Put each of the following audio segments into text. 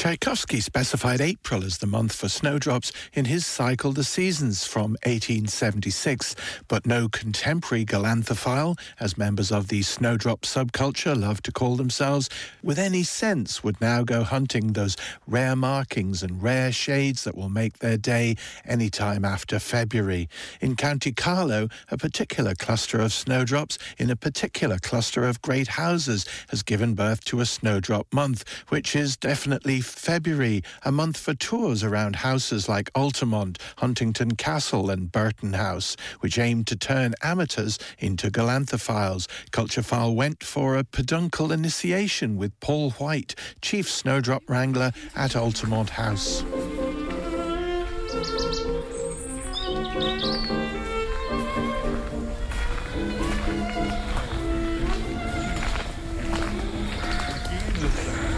Tchaikovsky specified April as the month for snowdrops in his cycle The Seasons from 1876, but no contemporary galanthophile, as members of the snowdrop subculture love to call themselves, with any sense would now go hunting those rare markings and rare shades that will make their day any time after February. In County Carlow, a particular cluster of snowdrops in a particular cluster of great houses has given birth to a snowdrop month, which is definitely February, a month for tours around houses like Altamont, Huntington Castle, and Burtown House, which aimed to turn amateurs into galanthophiles. Culture File went for a peduncle initiation with Paul White, Chief Snowdrop Wrangler at Altamont House.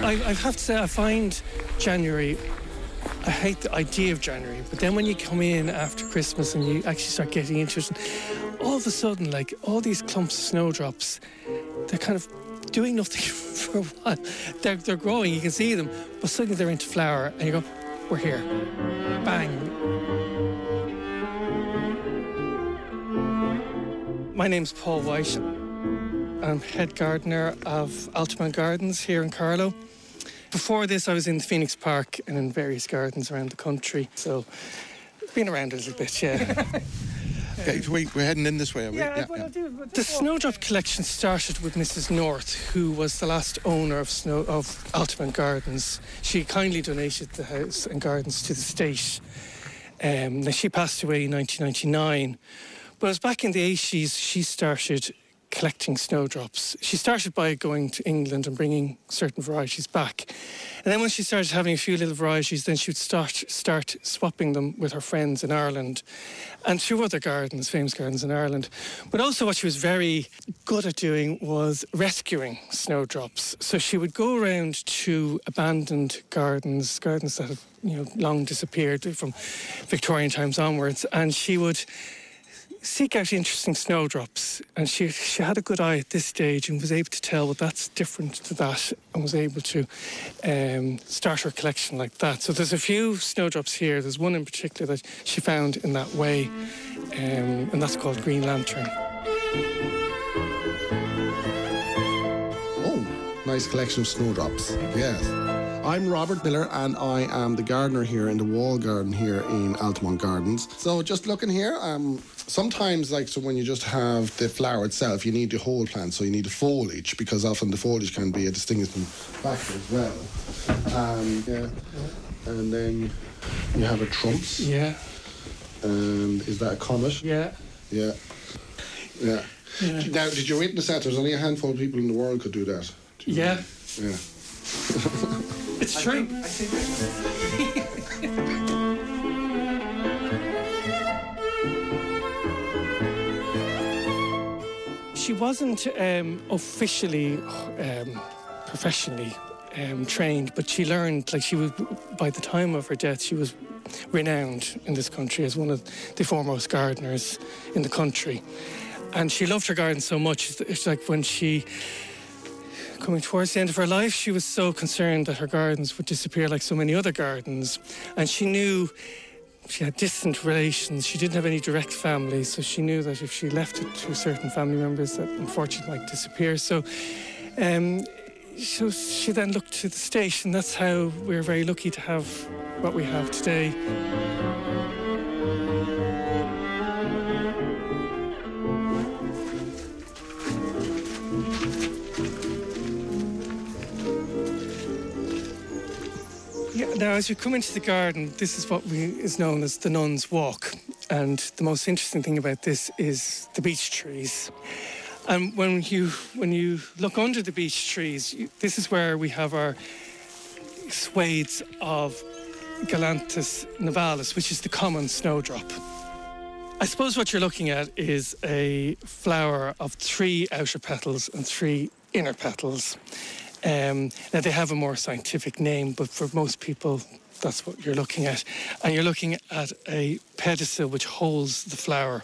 I, I have to say, I find January I hate the idea of January, but then when you come in after Christmas and you actually start getting into it, all of a sudden, like all these clumps of snowdrops, they're kind of doing nothing for a while. They're, they're growing, you can see them, but suddenly they're into flower, and you go, we're here. Bang. My name's Paul White. I'm head gardener of Altamont Gardens here in Carlow. Before this, I was in Phoenix Park and in various gardens around the country. So, been around a little bit, yeah. okay, so we, we're heading in this way, are we? Yeah, yeah, yeah. The Snowdrop collection started with Mrs. North, who was the last owner of Snow of Altamont Gardens. She kindly donated the house and gardens to the state. Um, she passed away in 1999. But it was back in the 80s she started collecting snowdrops. She started by going to England and bringing certain varieties back. And then when she started having a few little varieties, then she would start start swapping them with her friends in Ireland and through other gardens, famous gardens in Ireland. But also what she was very good at doing was rescuing snowdrops. So she would go around to abandoned gardens, gardens that have, you know, long disappeared from Victorian times onwards, and she would seek out interesting snowdrops. And she, she had a good eye at this stage and was able to tell what that's different to that and was able to um, start her collection like that. So there's a few snowdrops here. There's one in particular that she found in that way, um, and that's called Green Lantern. Oh, nice collection of snowdrops. Yes. I'm Robert Miller and I am the gardener here in the wall garden here in Altamont Gardens. So just looking here, um, sometimes like so when you just have the flower itself, you need the whole plant, so you need the foliage because often the foliage can be a distinguishing factor as well. Um, yeah. And then you have a trumps. Yeah. And is that a comet? Yeah. Yeah. Yeah. yeah. Now, did you witness that? There's only a handful of people in the world could do that. Do yeah. Know? Yeah. it's true. I think, I think she wasn't um, officially, um, professionally um, trained, but she learned, like she was, by the time of her death, she was renowned in this country as one of the foremost gardeners in the country. And she loved her garden so much, it's like when she, coming towards the end of her life, she was so concerned that her gardens would disappear like so many other gardens. And she knew she had distant relations. She didn't have any direct family, so she knew that if she left it to certain family members, that unfortunately might disappear. So, um, so she then looked to the state, and that's how we're very lucky to have what we have today. Now, as you come into the garden, this is what we, is known as the Nun's Walk. And the most interesting thing about this is the beech trees. And when you, when you look under the beech trees, you, this is where we have our swathes of Galanthus nivalis, which is the common snowdrop. I suppose what you're looking at is a flower of three outer petals and three inner petals. Um, now, they have a more scientific name, but for most people, that's what you're looking at. And you're looking at a pedicel which holds the flower.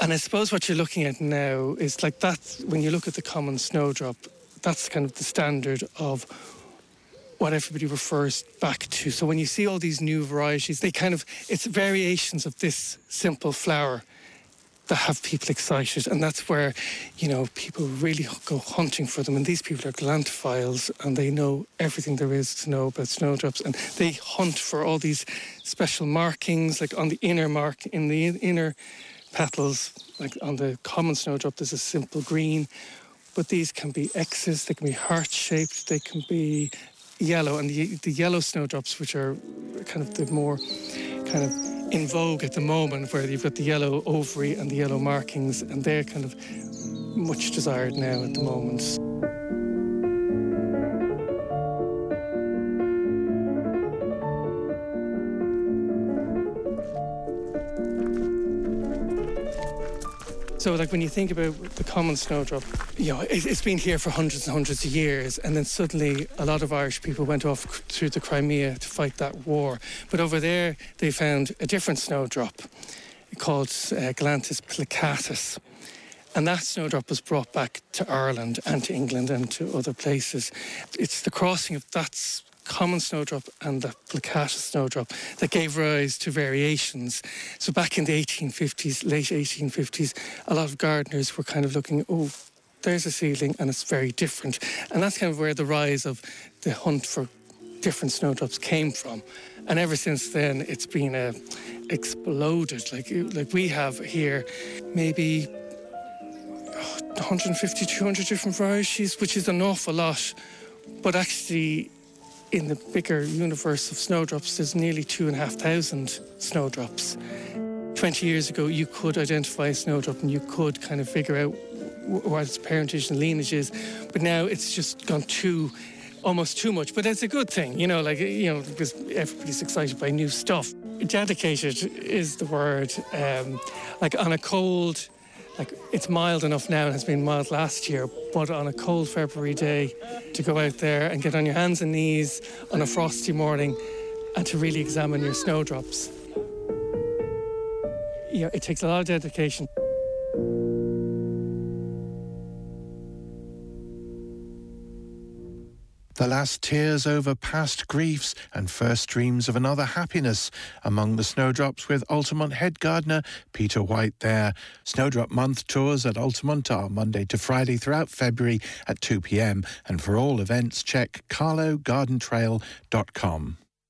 And I suppose what you're looking at now is like that, when you look at the common snowdrop, that's kind of the standard of what everybody refers back to. So when you see all these new varieties, they kind of, it's variations of this simple flower that have people excited. And that's where, you know, people really go hunting for them. And these people are galanthophiles and they know everything there is to know about snowdrops. And they hunt for all these special markings, like on the inner mark, in the inner petals, like on the common snowdrop, there's a simple green. But these can be X's, they can be heart shaped, they can be yellow. And the, the yellow snowdrops, which are kind of the more kind of in vogue at the moment, where you've got the yellow ovary and the yellow markings, and they're kind of much desired now at the moment. So, like when you think about the common snowdrop, you know, it, has been here for hundreds and hundreds of years, and then suddenly a lot of Irish people went off through the Crimea to fight that war. But over there, they found a different snowdrop called uh, Galanthus plicatus. And that snowdrop was brought back to Ireland and to England and to other places. It's the crossing of that common snowdrop and the plicatus snowdrop that gave rise to variations. So back in the 1850s, late 1850s, a lot of gardeners were kind of looking, oh, there's a seedling and it's very different. And that's kind of where the rise of the hunt for different snowdrops came from. And ever since then, it's been uh, exploded. Like, like we have here, maybe 150, 200 different varieties, which is an awful lot. But actually, in the bigger universe of snowdrops, there's nearly two and a half thousand snowdrops. 20 years ago, you could identify a snowdrop and you could kind of figure out what its parentage and lineage is. But now it's just gone too, almost too much. But that's a good thing, you know, like, you know, because everybody's excited by new stuff. Dedicated is the word. Um, like on a cold, like it's mild enough now and has been mild last year, but on a cold February day, to go out there and get on your hands and knees on a frosty morning and to really examine your snowdrops. Yeah, it takes a lot of dedication. The last tears over past griefs and first dreams of another happiness among the snowdrops with Altamont head gardener Peter White there. Snowdrop month tours at Altamont are Monday to Friday throughout February at 2 p.m. And for all events, check carlowgardentrail.com.